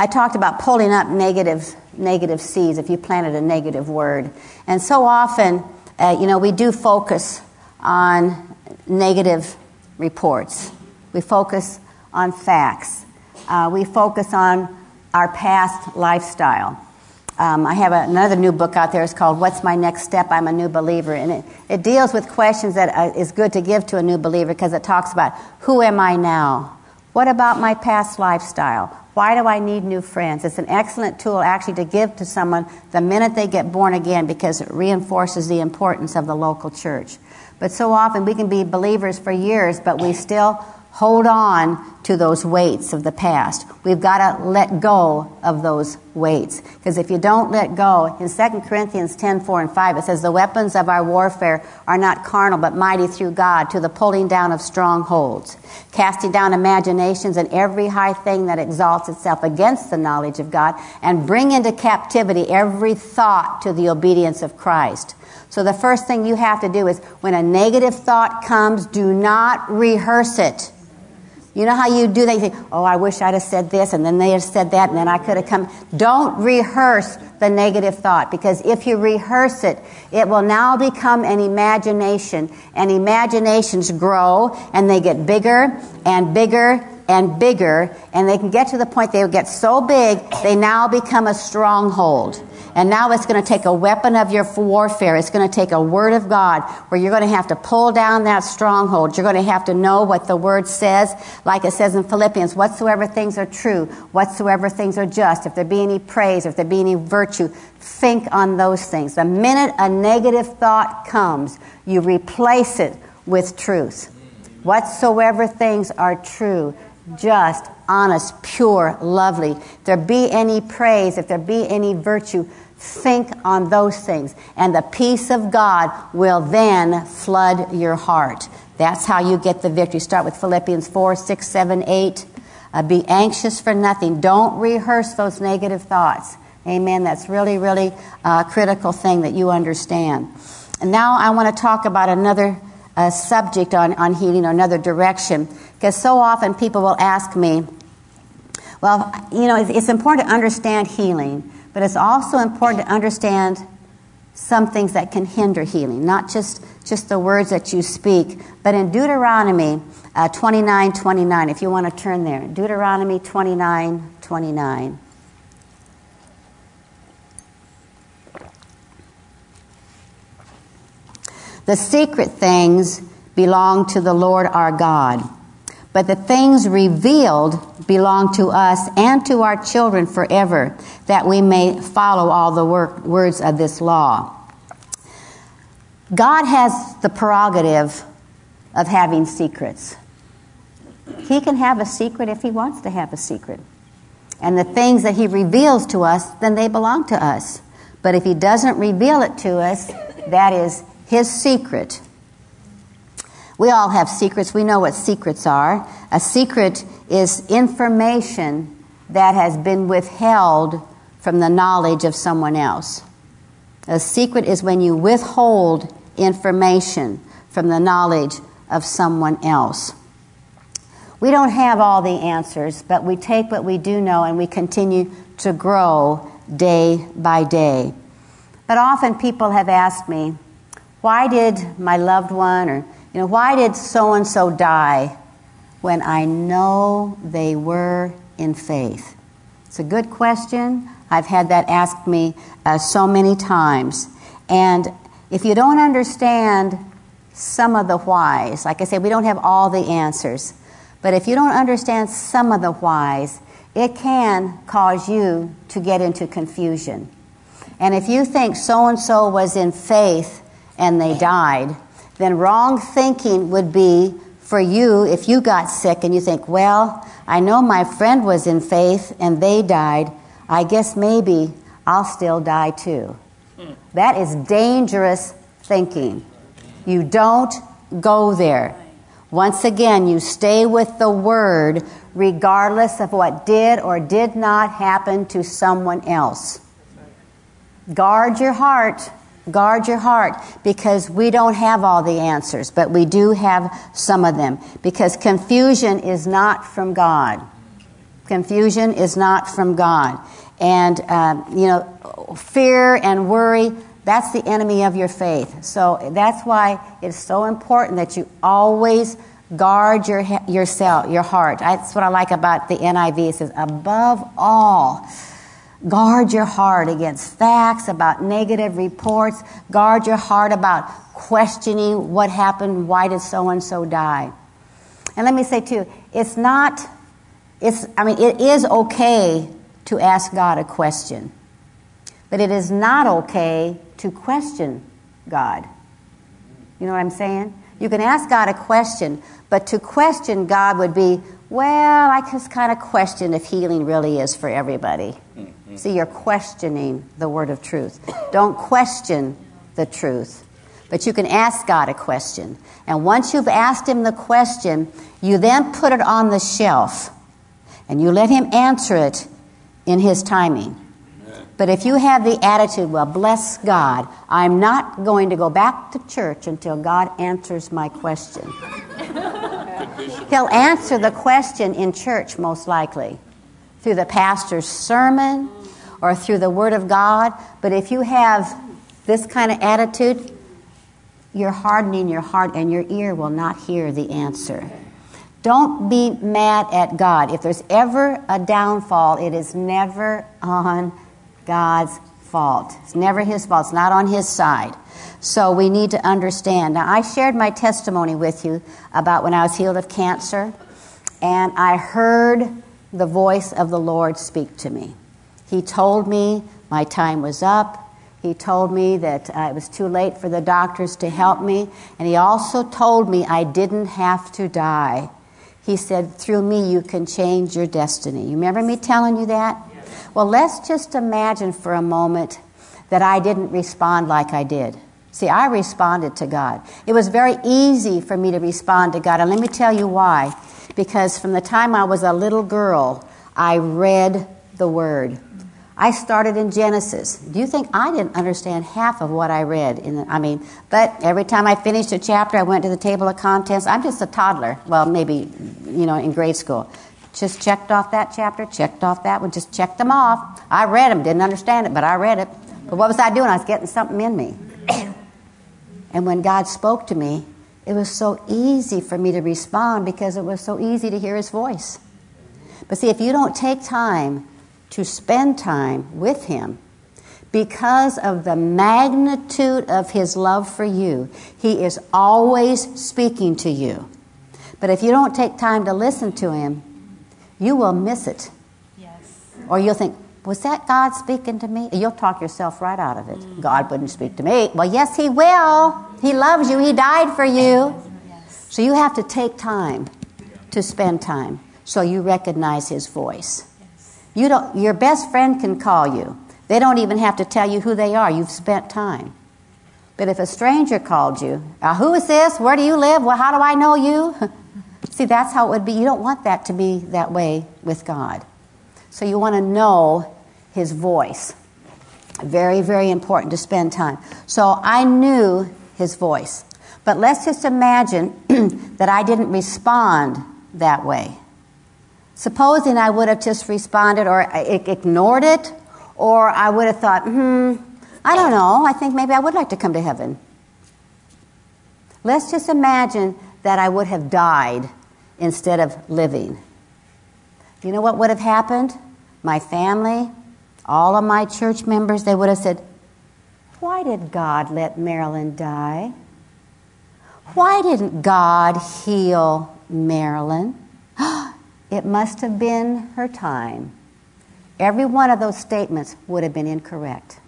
I talked about pulling up negative, negative seeds if you planted a negative word. And so often, uh, you know, we do focus on negative reports. We focus on facts. Uh, we focus on our past lifestyle. Um, I have another new book out there. It's called What's My Next Step? I'm a New Believer. And it, it deals with questions that uh, is good to give to a new believer because it talks about who am I now? What about my past lifestyle? Why do I need new friends? It's an excellent tool actually to give to someone the minute they get born again because it reinforces the importance of the local church. But so often we can be believers for years, but we still hold on to those weights of the past. We've got to let go of those weights. Because if you don't let go, in 2 Corinthians 10 4 and 5, it says, The weapons of our warfare are not carnal, but mighty through God to the pulling down of strongholds, casting down imaginations and every high thing that exalts itself against the knowledge of God, and bring into captivity every thought to the obedience of Christ. So the first thing you have to do is when a negative thought comes, do not rehearse it. You know how you do that? You think, oh, I wish I'd have said this, and then they have said that, and then I could have come. Don't rehearse the negative thought, because if you rehearse it, it will now become an imagination, and imaginations grow, and they get bigger and bigger and bigger, and they can get to the point they get so big, they now become a stronghold. And now it's going to take a weapon of your warfare. It's going to take a word of God where you're going to have to pull down that stronghold. You're going to have to know what the word says, like it says in Philippians, whatsoever things are true, whatsoever things are just, if there be any praise, if there be any virtue, think on those things. The minute a negative thought comes, you replace it with truth. Whatsoever things are true, just, honest, pure, lovely. If there be any praise, if there be any virtue, Think on those things, and the peace of God will then flood your heart. That's how you get the victory. Start with Philippians 4, 6, 7, 8. Uh, be anxious for nothing. Don't rehearse those negative thoughts. Amen. That's really, really a uh, critical thing that you understand. And now I want to talk about another uh, subject on, on healing or another direction. Because so often people will ask me, well, you know, it's important to understand healing. But it's also important to understand some things that can hinder healing, not just, just the words that you speak. But in Deuteronomy uh, 29 29, if you want to turn there, Deuteronomy 29 29. The secret things belong to the Lord our God but the things revealed belong to us and to our children forever, that we may follow all the work, words of this law. God has the prerogative of having secrets. He can have a secret if he wants to have a secret. And the things that he reveals to us, then they belong to us. But if he doesn't reveal it to us, that is his secret. We all have secrets. We know what secrets are. A secret is information that has been withheld from the knowledge of someone else. A secret is when you withhold information from the knowledge of someone else. We don't have all the answers, but we take what we do know and we continue to grow day by day. But often people have asked me, why did my loved one or you know, why did so and so die when I know they were in faith? It's a good question. I've had that asked me uh, so many times. And if you don't understand some of the whys, like I said, we don't have all the answers, but if you don't understand some of the whys, it can cause you to get into confusion. And if you think so and so was in faith and they died, then wrong thinking would be for you if you got sick and you think, well, I know my friend was in faith and they died. I guess maybe I'll still die too. That is dangerous thinking. You don't go there. Once again, you stay with the word regardless of what did or did not happen to someone else. Guard your heart Guard your heart because we don't have all the answers, but we do have some of them. Because confusion is not from God. Confusion is not from God. And, uh, you know, fear and worry, that's the enemy of your faith. So that's why it's so important that you always guard your, yourself, your heart. That's what I like about the NIV. It says, above all, guard your heart against facts, about negative reports. Guard your heart about questioning what happened, why did so and so die. And let me say too, it's not, it's, I mean, it is okay to ask God a question, but it is not okay to question God. You know what I'm saying? You can ask God a question, but to question God would be, well, I just kind of question if healing really is for everybody. Mm-hmm. See, you're questioning the word of truth. Don't question the truth. But you can ask God a question. And once you've asked Him the question, you then put it on the shelf and you let Him answer it in His timing. But if you have the attitude, well, bless God, I'm not going to go back to church until God answers my question. He'll answer the question in church, most likely, through the pastor's sermon or through the Word of God. But if you have this kind of attitude, you're hardening your heart and your ear will not hear the answer. Don't be mad at God. If there's ever a downfall, it is never on God's fault. It's never his fault. It's not on his side. So we need to understand. Now, I shared my testimony with you about when I was healed of cancer, and I heard the voice of the Lord speak to me. He told me my time was up. He told me that uh, it was too late for the doctors to help me, and he also told me I didn't have to die. He said, Through me, you can change your destiny. You remember me telling you that? Well, let's just imagine for a moment that I didn't respond like I did. See, I responded to God. It was very easy for me to respond to God, and let me tell you why. Because from the time I was a little girl, I read the Word. I started in Genesis. Do you think I didn't understand half of what I read? In the, I mean, but every time I finished a chapter, I went to the table of contents. I'm just a toddler. Well, maybe, you know, in grade school. Just checked off that chapter, checked off that one, just checked them off. I read them, didn't understand it, but I read it. But what was I doing? I was getting something in me. and when God spoke to me, it was so easy for me to respond because it was so easy to hear His voice. But see, if you don't take time to spend time with Him, because of the magnitude of His love for you, He is always speaking to you. But if you don't take time to listen to Him, you will miss it. Yes. Or you'll think, was that God speaking to me? You'll talk yourself right out of it. Mm. God wouldn't speak to me. Well, yes, He will. He loves you. He died for you. Yes. So you have to take time to spend time so you recognize His voice. You don't, your best friend can call you. They don't even have to tell you who they are. You've spent time. But if a stranger called you, uh, who is this? Where do you live? Well, how do I know you? See, that's how it would be. You don't want that to be that way with God. So you want to know His voice. Very, very important to spend time. So I knew His voice. But let's just imagine that I didn't respond that way. Supposing I would have just responded or ignored it, or I would have thought, hmm, I don't know, I think maybe I would like to come to heaven. Let's just imagine that I would have died instead of living. You know what would have happened? My family, all of my church members, they would have said, Why did God let Marilyn die? Why didn't God heal Marilyn? It must have been her time. Every one of those statements would have been incorrect.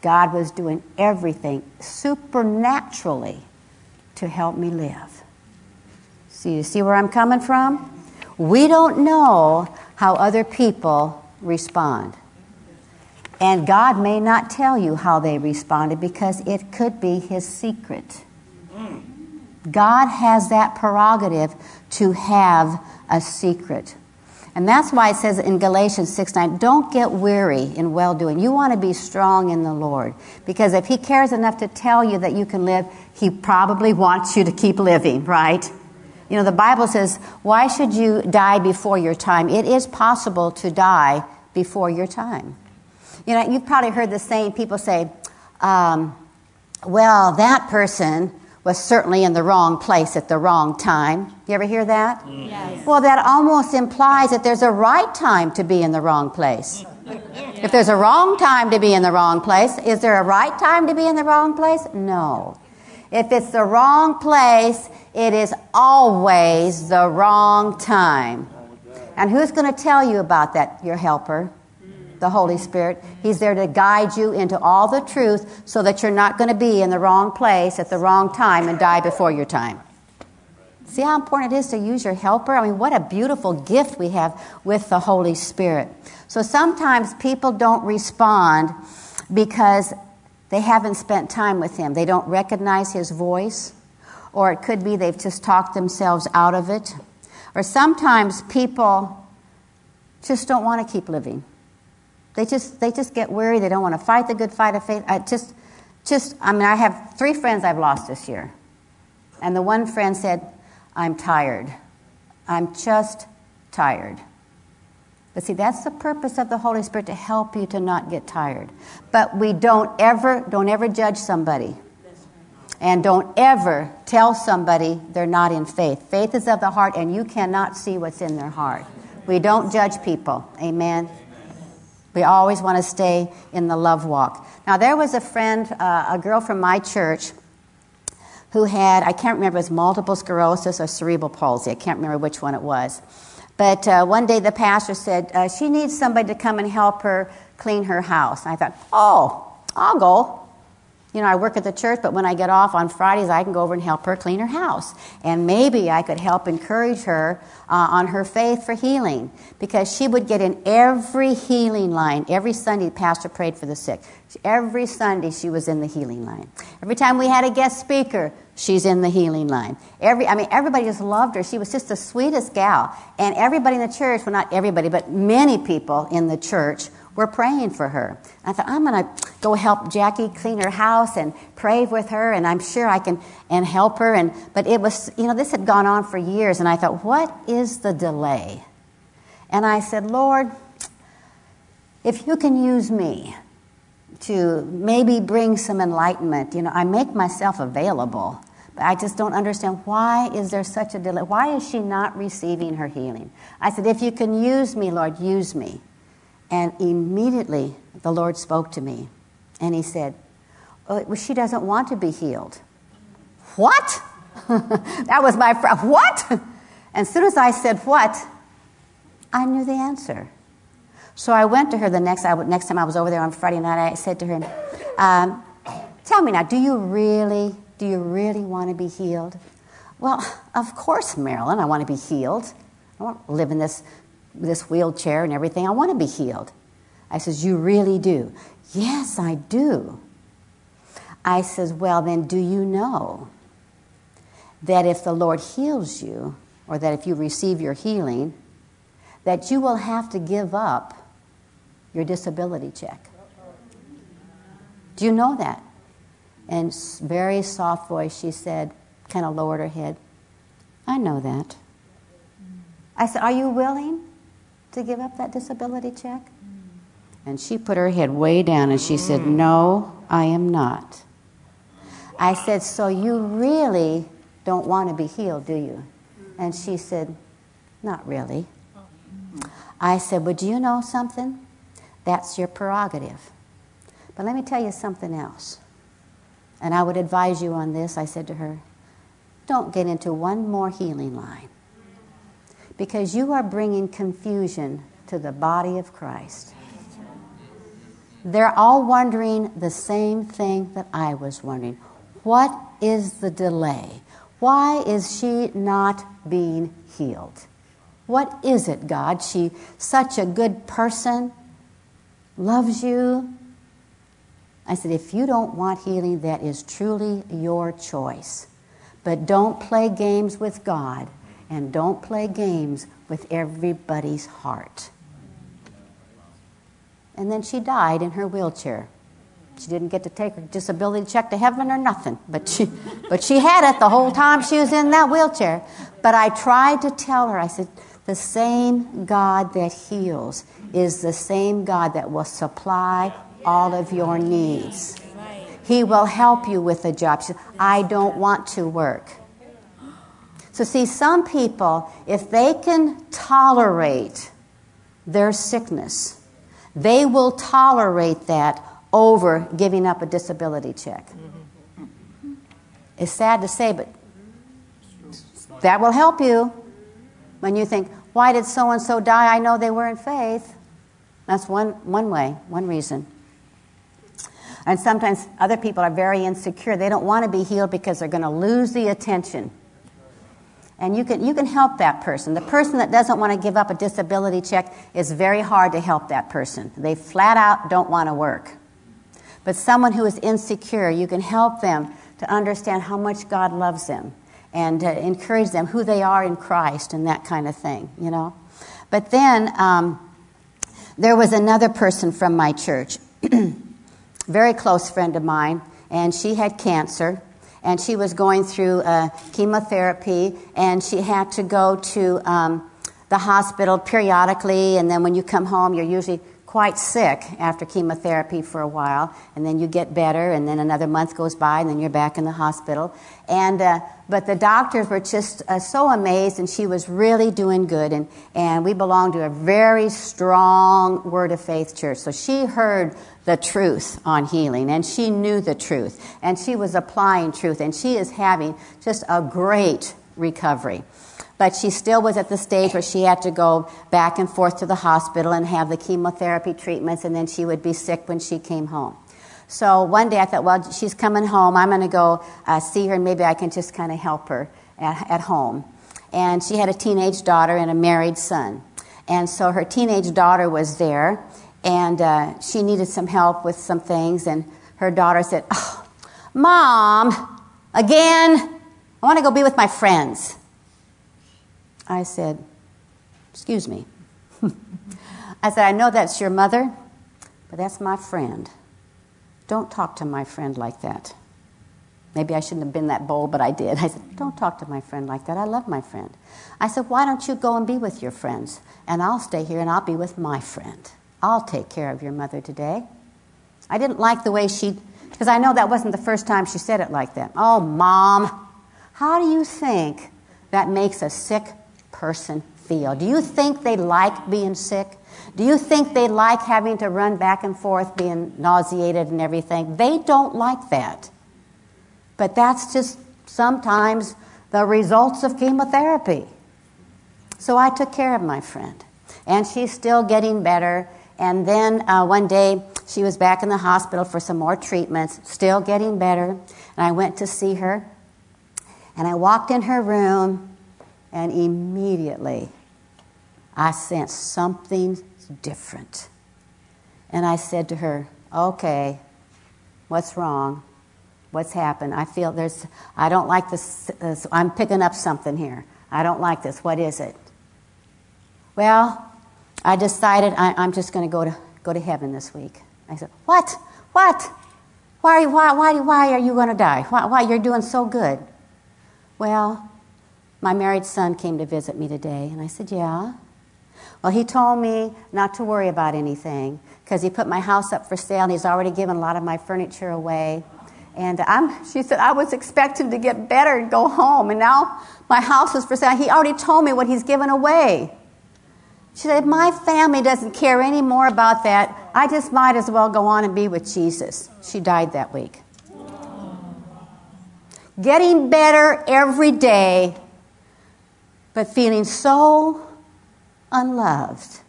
God was doing everything supernaturally to help me live. So you see where I'm coming from? We don't know how other people respond. And God may not tell you how they responded because it could be His secret. Mm. God has that prerogative to have a secret. And that's why it says in Galatians 6 9, don't get weary in well doing. You want to be strong in the Lord. Because if He cares enough to tell you that you can live, He probably wants you to keep living, right? You know, the Bible says, why should you die before your time? It is possible to die before your time. You know, you've probably heard the saying people say, um, well, that person was certainly in the wrong place at the wrong time. You ever hear that? Yes. Well, that almost implies that there's a right time to be in the wrong place. If there's a wrong time to be in the wrong place, is there a right time to be in the wrong place? No. If it's the wrong place, it is always the wrong time. And who's going to tell you about that? Your helper, the Holy Spirit. He's there to guide you into all the truth so that you're not going to be in the wrong place at the wrong time and die before your time. See how important it is to use your helper? I mean, what a beautiful gift we have with the Holy Spirit. So sometimes people don't respond because they haven't spent time with Him. They don't recognize His voice, or it could be they've just talked themselves out of it. Or sometimes people just don't want to keep living. They just, they just get weary. They don't want to fight the good fight of faith. I just, just, I mean, I have three friends I've lost this year. And the one friend said, I'm tired. I'm just tired. But see, that's the purpose of the Holy Spirit to help you to not get tired. But we don't ever, don't ever judge somebody. And don't ever tell somebody they're not in faith. Faith is of the heart, and you cannot see what's in their heart. We don't judge people. Amen. We always want to stay in the love walk. Now, there was a friend, uh, a girl from my church, who had, I can't remember, it was multiple sclerosis or cerebral palsy. I can't remember which one it was. But uh, one day the pastor said, uh, she needs somebody to come and help her clean her house. And I thought, oh, I'll go. You know, I work at the church, but when I get off on Fridays, I can go over and help her clean her house. And maybe I could help encourage her uh, on her faith for healing because she would get in every healing line. Every Sunday, pastor prayed for the sick. Every Sunday, she was in the healing line. Every time we had a guest speaker, she's in the healing line. Every, I mean, everybody just loved her. She was just the sweetest gal. And everybody in the church, well, not everybody, but many people in the church were praying for her. I thought, I'm going to go help Jackie clean her house and pray with her, and I'm sure I can and help her. And but it was, you know, this had gone on for years, and I thought, what is the delay? And I said, Lord, if you can use me to maybe bring some enlightenment, you know, I make myself available. But I just don't understand why is there such a delay? Why is she not receiving her healing? I said, if you can use me, Lord, use me. And immediately the Lord spoke to me and he said, oh, She doesn't want to be healed. What? that was my fr- what? And as soon as I said what, I knew the answer. So I went to her the next, I, next time I was over there on Friday night. I said to her, um, "Tell me now, do you really, do you really want to be healed?" Well, of course, Marilyn, I want to be healed. I want to live in this this wheelchair and everything. I want to be healed. I says, You really do? Yes, I do. I says, Well, then, do you know that if the Lord heals you, or that if you receive your healing, that you will have to give up your disability check? Do you know that? And very soft voice, she said, kind of lowered her head, I know that. I said, Are you willing? To give up that disability check? And she put her head way down and she said, mm. No, I am not. I said, So you really don't want to be healed, do you? And she said, Not really. I said, do you know something? That's your prerogative. But let me tell you something else. And I would advise you on this. I said to her, Don't get into one more healing line because you are bringing confusion to the body of Christ. They're all wondering the same thing that I was wondering. What is the delay? Why is she not being healed? What is it, God? She such a good person, loves you. I said, if you don't want healing, that is truly your choice. But don't play games with God and don't play games with everybody's heart. And then she died in her wheelchair. She didn't get to take her disability check to heaven or nothing, but she, but she had it the whole time she was in that wheelchair. But I tried to tell her, I said, the same God that heals is the same God that will supply all of your needs. He will help you with a job. She said, I don't want to work. So, see, some people, if they can tolerate their sickness, they will tolerate that over giving up a disability check. It's sad to say, but that will help you when you think, why did so and so die? I know they were in faith. That's one, one way, one reason. And sometimes other people are very insecure. They don't want to be healed because they're going to lose the attention. And you can, you can help that person. The person that doesn't want to give up a disability check is very hard to help that person. They flat out don't want to work. But someone who is insecure, you can help them to understand how much God loves them and uh, encourage them who they are in Christ and that kind of thing, you know. But then um, there was another person from my church, very close friend of mine, and she had cancer. And she was going through uh, chemotherapy, and she had to go to um, the hospital periodically. And then when you come home, you're usually quite sick after chemotherapy for a while, and then you get better, and then another month goes by, and then you're back in the hospital. And uh, but the doctors were just uh, so amazed, and she was really doing good. And and we belong to a very strong Word of Faith church, so she heard the truth on healing, and she knew the truth, and she was applying truth, and she is having just a great recovery but she still was at the stage where she had to go back and forth to the hospital and have the chemotherapy treatments, and then she would be sick when she came home. So one day I thought, well, she's coming home. I'm going to go uh, see her, and maybe I can just kind of help her at, at home. And she had a teenage daughter and a married son. And so her teenage daughter was there, and uh, she needed some help with some things. And her daughter said, oh, Mom, again, I want to go be with my friends. I said, Excuse me. I said, I know that's your mother, but that's my friend. Don't talk to my friend like that. Maybe I shouldn't have been that bold, but I did. I said, Don't talk to my friend like that. I love my friend. I said, Why don't you go and be with your friends? And I'll stay here and I'll be with my friend. I'll take care of your mother today. I didn't like the way she, because I know that wasn't the first time she said it like that. Oh, mom, how do you think that makes a sick person feel? Do you think they like being sick? Do you think they like having to run back and forth, being nauseated and everything? They don't like that. But that's just sometimes the results of chemotherapy. So I took care of my friend. And she's still getting better. And then uh, one day she was back in the hospital for some more treatments, still getting better. And I went to see her. And I walked in her room and immediately I sensed something different. And I said to her, Okay, what's wrong? What's happened? I feel there's, I don't like this, this, I'm picking up something here. I don't like this. What is it? Well, I decided I, am just going to go to go to heaven this week. I said, What? What? Why, why, why, why are you going to die? Why, why? You're doing so good. Well, my married son came to visit me today, and I said, Yeah. Well, he told me not to worry about anything because he put my house up for sale and he's already given a lot of my furniture away. And I'm, she said, I was expecting to get better and go home, and now my house is for sale. He already told me what he's given away. She said, My family doesn't care any more about that. I just might as well go on and be with Jesus. She died that week. Getting better every day but feeling so unloved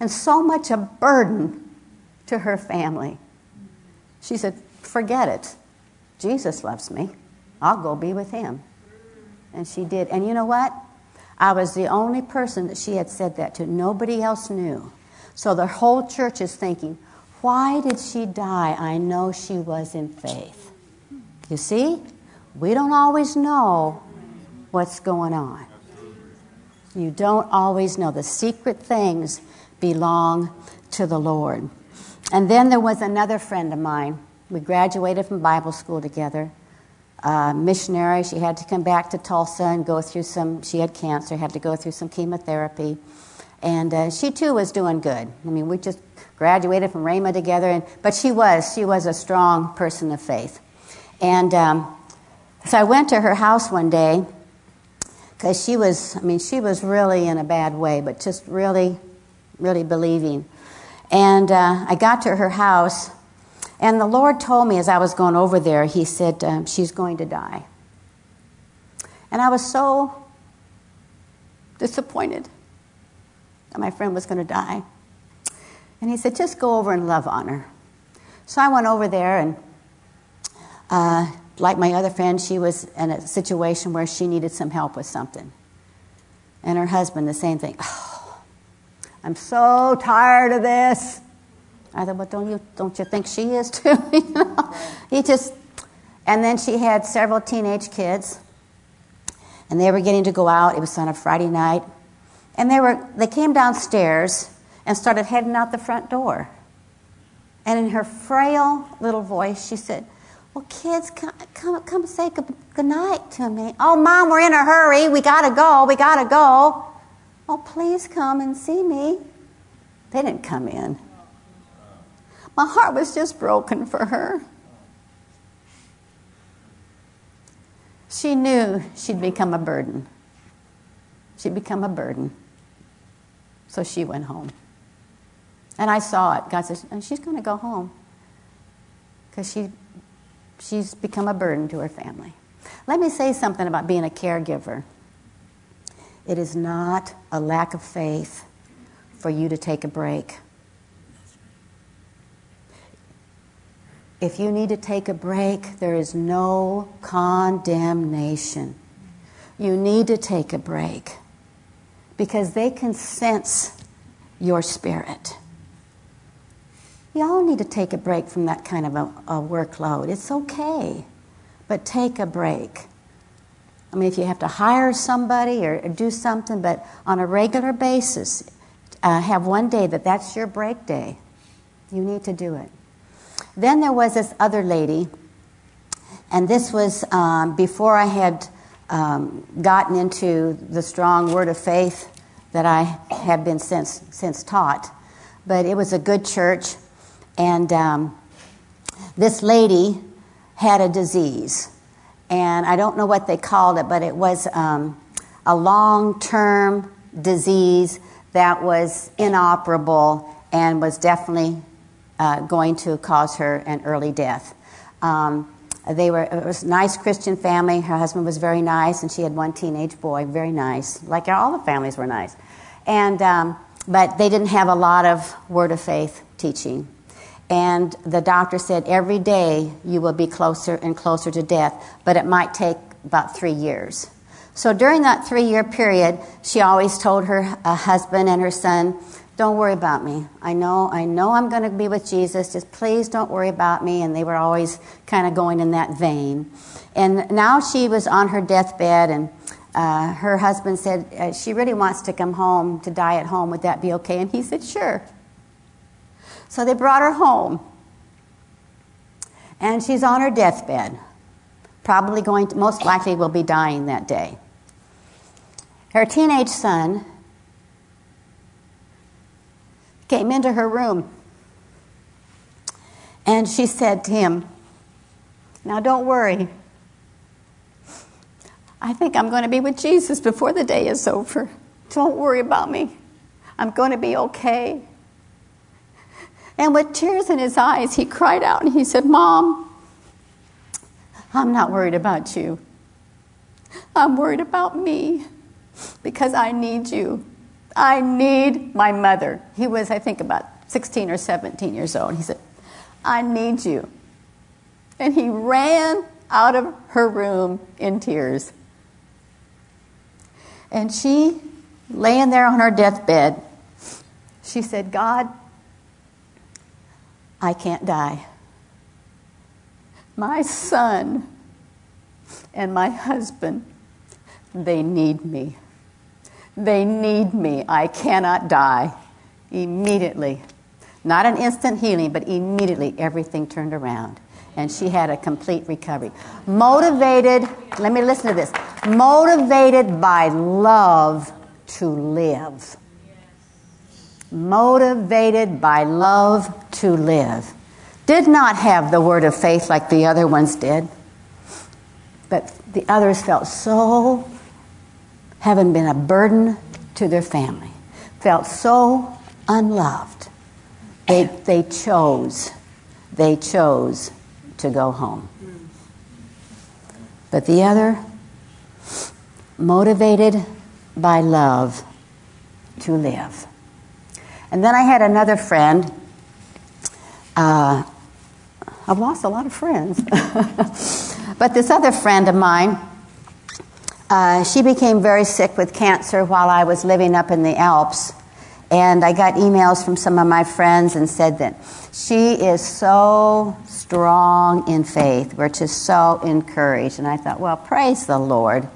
and so much a burden to her family. She said, Forget it. Jesus loves me. I'll go be with him. And she did. And you know what? I was the only person that she had said that to. Nobody else knew. So the whole church is thinking, why did she die? I know she was in faith. You see? We don't always know what's going on. You don't always know. The secret things belong to the Lord. And then there was another friend of mine. We graduated from Bible school together. Uh, missionary, she had to come back to Tulsa and go through some, she had cancer, had to go through some chemotherapy. And uh, she too was doing good. I mean, we just graduated from Rhema together, and, but she was, she was a strong person of faith. And um, so I went to her house one day because she was, I mean, she was really in a bad way, but just really, really believing. And uh, I got to her house, and the Lord told me as I was going over there, He said, um, She's going to die. And I was so disappointed that my friend was going to die. And He said, Just go over and love on her. So I went over there, and uh, like my other friend, she was in a situation where she needed some help with something. And her husband, the same thing. Oh, I'm so tired of this. I thought, well, don't you, don't you think she is too? you know? He just, and then she had several teenage kids, and they were getting to go out. It was on a Friday night. And they, were, they came downstairs and started heading out the front door. And in her frail little voice, she said, well, kids, come, come, come say good, good night to me. Oh, Mom, we're in a hurry. We got to go. We got to go. Oh, please come and see me. They didn't come in. My heart was just broken for her. She knew she'd become a burden. She'd become a burden. So she went home. And I saw it. God says, and she's going to go home because she she's become a burden to her family. Let me say something about being a caregiver. It is not a lack of faith for you to take a break. If you need to take a break, there is no condemnation. You need to take a break because they can sense your spirit. We all need to take a break from that kind of a, a workload. It's okay, but take a break. I mean, if you have to hire somebody or, or do something, but on a regular basis, uh, have one day that that's your break day. You need to do it. Then there was this other lady, and this was um, before I had um, gotten into the strong word of faith that I have been since, since taught. But it was a good church, and um, this lady had a disease. And I don't know what they called it, but it was um, a long term disease that was inoperable and was definitely uh, going to cause her an early death. Um, they were it was a nice Christian family. Her husband was very nice, and she had one teenage boy, very nice. Like all the families were nice, and um, but they didn't have a lot of word of faith teaching. And the doctor said, every day you will be closer and closer to death, but it might take about three years. So during that three year period, she always told her uh, husband and her son, Don't worry about me. I know, I know I'm going to be with Jesus. Just please don't worry about me. And they were always kind of going in that vein. And now she was on her deathbed, and uh, her husband said, uh, She really wants to come home to die at home. Would that be okay? And he said, Sure. So they brought her home. And she's on her deathbed. Probably going to, most likely will be dying that day. Her teenage son came into her room. And she said to him, Now don't worry. I think I'm going to be with Jesus before the day is over. Don't worry about me. I'm going to be okay. And with tears in his eyes, he cried out and he said, Mom, I'm not worried about you. I'm worried about me because I need you. I need my mother. He was, I think, about 16 or 17 years old. He said, I need you. And he ran out of her room in tears. And she, laying there on her deathbed, she said, God, I can't die. My son and my husband, they need me. They need me. I cannot die. Immediately. Not an instant healing, but immediately everything turned around. and she had a complete recovery. Motivated, let me listen to this. Motivated by love to live. Motivated by love to live. Did not have the word of faith like the other ones did, but the others felt so, having been a burden to their family, felt so unloved. They, they chose, they chose to go home. But the other, motivated by love to live. And then I had another friend. Uh, I've lost a lot of friends. but this other friend of mine, uh, she became very sick with cancer while I was living up in the Alps. And I got emails from some of my friends and said that she is so strong in faith. We're just so encouraged. And I thought, well, praise the Lord.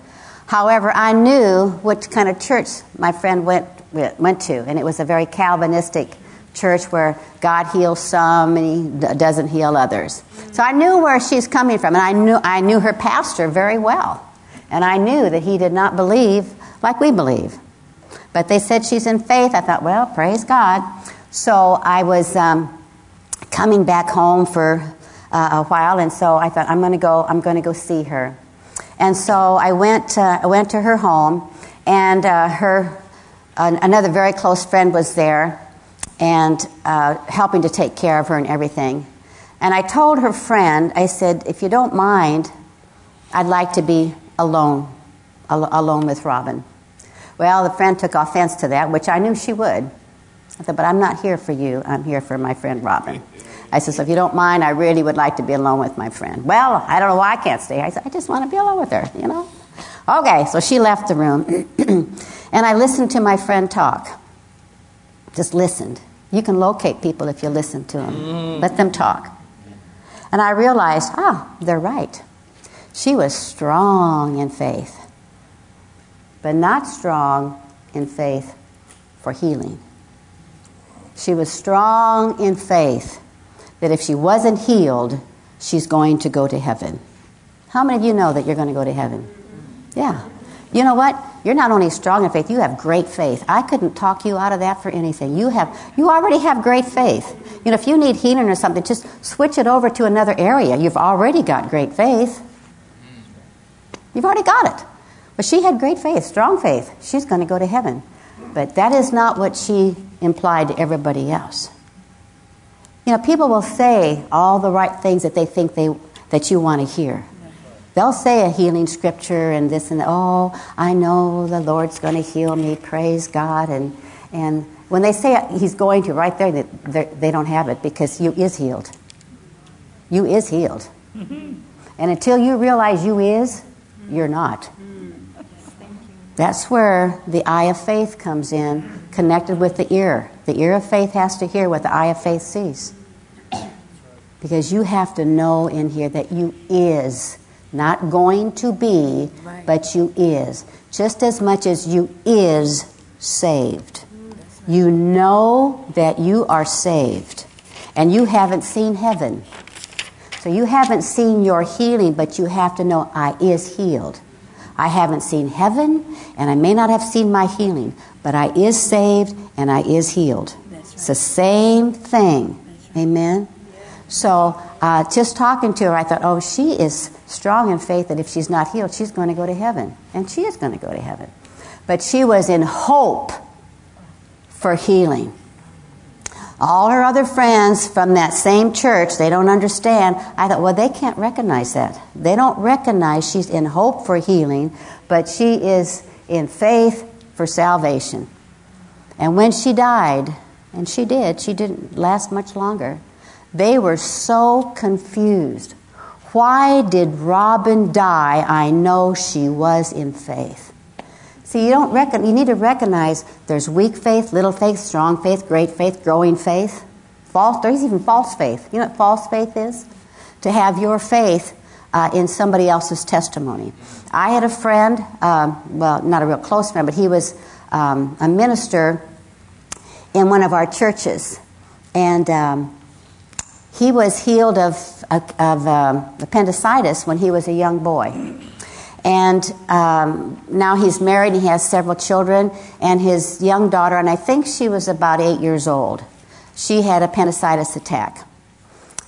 However, I knew what kind of church my friend went, went to, and it was a very Calvinistic church where God heals some and He doesn't heal others. So I knew where she's coming from, and I knew, I knew her pastor very well. And I knew that he did not believe like we believe. But they said she's in faith. I thought, well, praise God. So I was um, coming back home for uh, a while, and so I thought, I'm going to go. I'm going to go see her. And so I went. Uh, I went to her home, and uh, her another very close friend was there, and uh, helping to take care of her and everything. And I told her friend, I said, if you don't mind, I'd like to be alone, al- alone with Robin. Well, the friend took offense to that, which I knew she would. I said, but I'm not here for you. I'm here for my friend Robin. I said, so if you don't mind, I really would like to be alone with my friend. Well, I don't know why I can't stay. I said, I just want to be alone with her, you know? Okay, so she left the room. and I listened to my friend talk. Just listened. You can locate people if you listen to them. Mm. Let them talk. And I realized, ah, oh, they're right. She was strong in faith but not strong in faith for healing. She was strong in faith that if she wasn't healed, she's going to go to heaven. How many of you know that you're going to go to heaven? Yeah. You know what? You're not only strong in faith, you have great faith. I couldn't talk you out of that for anything. You have you already have great faith. You know, if you need healing or something, just switch it over to another area. You've already got great faith. You've already got it. But she had great faith, strong faith. She's going to go to heaven. But that is not what she implied to everybody else. You know, people will say all the right things that they think they, that you want to hear. They'll say a healing scripture and this and that. Oh, I know the Lord's going to heal me. Praise God. And, and when they say He's going to, right there, they don't have it because you is healed. You is healed. Mm-hmm. And until you realize you is, you're not. That's where the eye of faith comes in, connected with the ear. The ear of faith has to hear what the eye of faith sees. Because you have to know in here that you is, not going to be, right. but you is. Just as much as you is saved. You know that you are saved. And you haven't seen heaven. So you haven't seen your healing, but you have to know I is healed. I haven't seen heaven, and I may not have seen my healing, but I is saved and I is healed. Right. It's the same thing. Right. Amen. So, uh, just talking to her, I thought, oh, she is strong in faith that if she's not healed, she's going to go to heaven. And she is going to go to heaven. But she was in hope for healing. All her other friends from that same church, they don't understand. I thought, well, they can't recognize that. They don't recognize she's in hope for healing, but she is in faith for salvation. And when she died, and she did, she didn't last much longer, they were so confused. Why did Robin die? I know she was in faith. See, you don't reckon, you need to recognize there's weak faith, little faith, strong faith, great faith, growing faith. False, there's even false faith. You know what false faith is? To have your faith uh, in somebody else's testimony. I had a friend, um, well, not a real close friend, but he was um, a minister in one of our churches. And um, he was healed of, of um, appendicitis when he was a young boy. And um, now he's married and he has several children. And his young daughter, and I think she was about eight years old, she had appendicitis attack.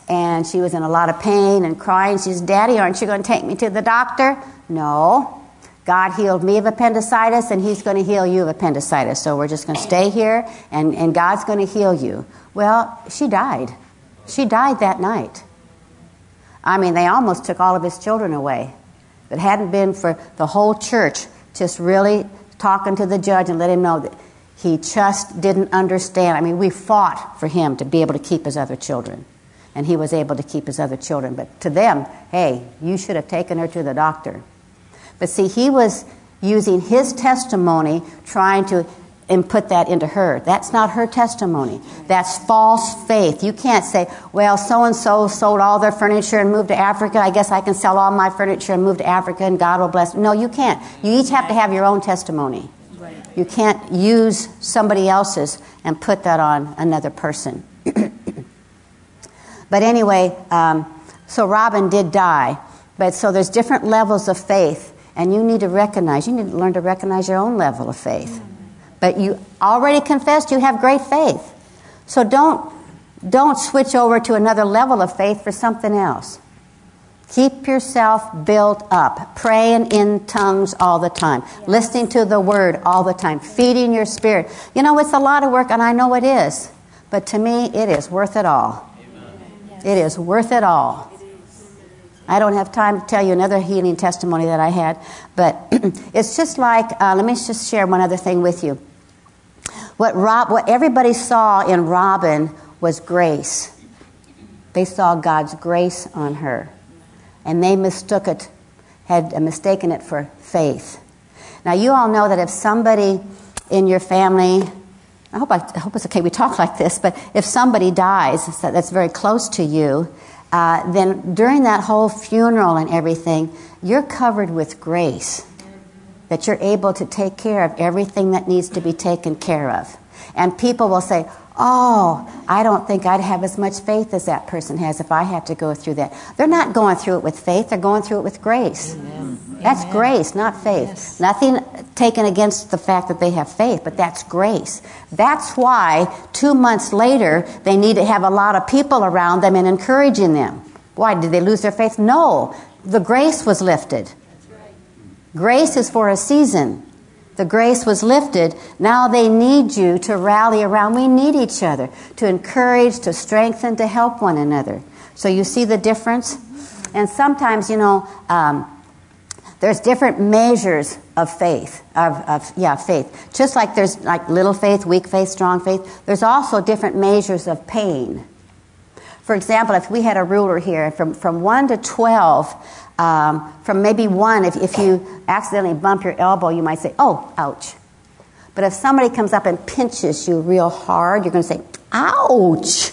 And she was in a lot of pain and crying. She said, Daddy, aren't you going to take me to the doctor? No. God healed me of appendicitis, and He's going to heal you of appendicitis. So we're just going to stay here, and, and God's going to heal you. Well, she died. She died that night. I mean, they almost took all of his children away. If it hadn't been for the whole church just really talking to the judge and let him know that he just didn't understand. I mean, we fought for him to be able to keep his other children. And he was able to keep his other children. But to them, hey, you should have taken her to the doctor. But see, he was using his testimony trying to and put that into her. That's not her testimony. That's false faith. You can't say, well, so and so sold all their furniture and moved to Africa. I guess I can sell all my furniture and move to Africa and God will bless. No, you can't. You each have to have your own testimony. You can't use somebody else's and put that on another person. but anyway, um, so Robin did die. But so there's different levels of faith, and you need to recognize, you need to learn to recognize your own level of faith. But you already confessed you have great faith. So don't, don't switch over to another level of faith for something else. Keep yourself built up, praying in tongues all the time, listening to the word all the time, feeding your spirit. You know, it's a lot of work, and I know it is, but to me, it is worth it all. It is worth it all. I don't have time to tell you another healing testimony that I had, but it's just like, uh, let me just share one other thing with you. What, Rob, what everybody saw in Robin was grace. They saw God's grace on her. And they mistook it, had mistaken it for faith. Now, you all know that if somebody in your family, I hope, I, I hope it's okay we talk like this, but if somebody dies that's very close to you, uh, then during that whole funeral and everything, you're covered with grace that you're able to take care of everything that needs to be taken care of. And people will say, Oh, I don't think I'd have as much faith as that person has if I had to go through that. They're not going through it with faith, they're going through it with grace. Amen. That's Amen. grace, not faith. Yes. Nothing taken against the fact that they have faith, but that's grace. That's why two months later, they need to have a lot of people around them and encouraging them. Why? Did they lose their faith? No. The grace was lifted. Grace is for a season. The grace was lifted. Now they need you to rally around. We need each other to encourage, to strengthen, to help one another. So you see the difference? And sometimes, you know, um, there's different measures of faith, of, of, yeah, faith. Just like there's like little faith, weak faith, strong faith, there's also different measures of pain. For example, if we had a ruler here from, from 1 to 12, um, from maybe one, if, if you accidentally bump your elbow, you might say, oh, ouch. But if somebody comes up and pinches you real hard, you're going to say, ouch.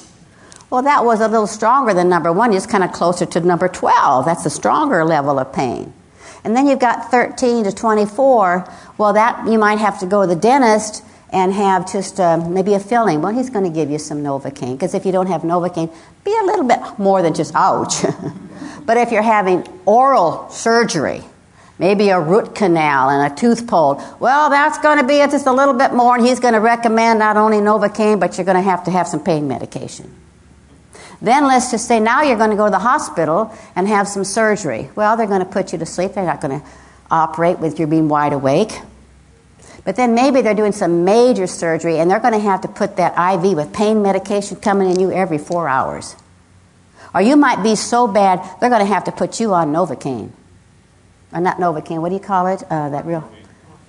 Well, that was a little stronger than number one. It's kind of closer to number 12. That's a stronger level of pain. And then you've got 13 to 24. Well, that you might have to go to the dentist and have just uh, maybe a filling. Well, he's going to give you some Novocaine because if you don't have Novocaine, be a little bit more than just ouch. But if you're having oral surgery, maybe a root canal and a tooth pulled, well, that's going to be just a little bit more, and he's going to recommend not only Novocaine, but you're going to have to have some pain medication. Then let's just say now you're going to go to the hospital and have some surgery. Well, they're going to put you to sleep. They're not going to operate with you being wide awake. But then maybe they're doing some major surgery and they're going to have to put that IV with pain medication coming in you every four hours. Or you might be so bad, they're going to have to put you on Novocaine. Or not Novocaine, what do you call it? Uh, that real,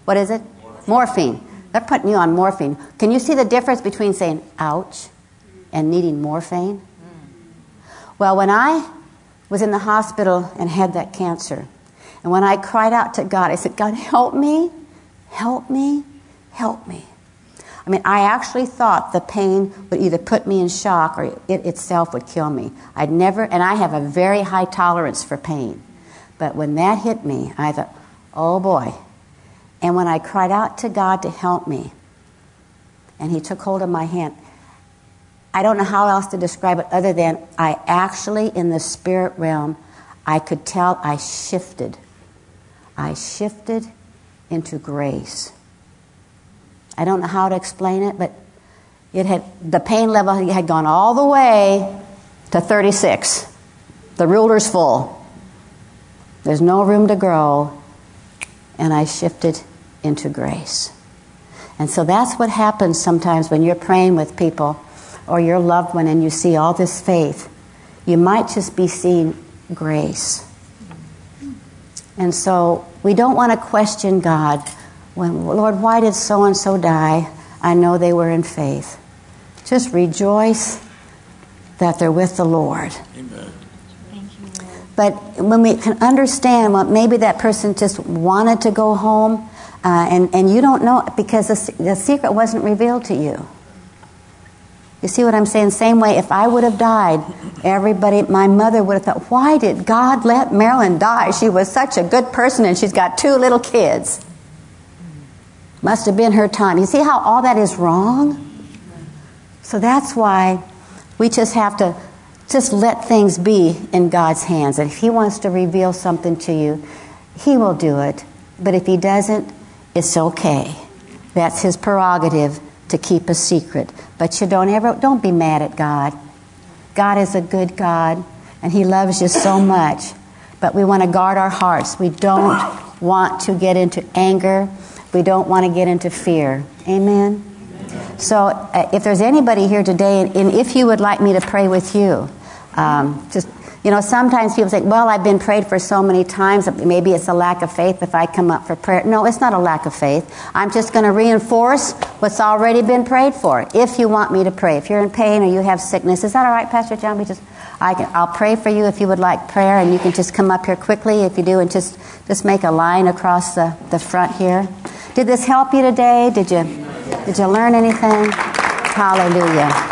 what is it? Morphine. morphine. They're putting you on morphine. Can you see the difference between saying ouch and needing morphine? Well, when I was in the hospital and had that cancer, and when I cried out to God, I said, God, help me, help me, help me. I mean, I actually thought the pain would either put me in shock or it itself would kill me. I'd never, and I have a very high tolerance for pain. But when that hit me, I thought, oh boy. And when I cried out to God to help me, and He took hold of my hand, I don't know how else to describe it other than I actually, in the spirit realm, I could tell I shifted. I shifted into grace. I don't know how to explain it, but it had the pain level had gone all the way to 36. The ruler's full. There's no room to grow. And I shifted into grace. And so that's what happens sometimes when you're praying with people or your loved one and you see all this faith. You might just be seeing grace. And so we don't want to question God when, Lord, why did so and so die? I know they were in faith. Just rejoice that they're with the Lord. Amen. Thank you, Lord. But when we can understand what maybe that person just wanted to go home, uh, and, and you don't know because the, the secret wasn't revealed to you. You see what I'm saying? Same way, if I would have died, everybody, my mother would have thought, why did God let Marilyn die? She was such a good person and she's got two little kids. Must have been her time. You see how all that is wrong? So that's why we just have to just let things be in God's hands. And if He wants to reveal something to you, He will do it. But if He doesn't, it's okay. That's His prerogative to keep a secret. But you don't ever don't be mad at God. God is a good God and he loves you so much. But we want to guard our hearts. We don't want to get into anger. We don't want to get into fear. Amen. So, uh, if there's anybody here today, and, and, if you would like me to pray with you, um, just you know, sometimes people say, well, I've been prayed for so many times, maybe it's a lack of faith if I come up for prayer. No, it's not a lack of faith. I'm just going to reinforce what's already been prayed for. If you want me to pray, if you're in pain or you have sickness, is that all right, Pastor John? We just, I can, I'll pray for you if you would like prayer, and you can just come up here quickly if you do, and just, just make a line across the, the front here. Did this help you today? Did you, did you learn anything? Hallelujah.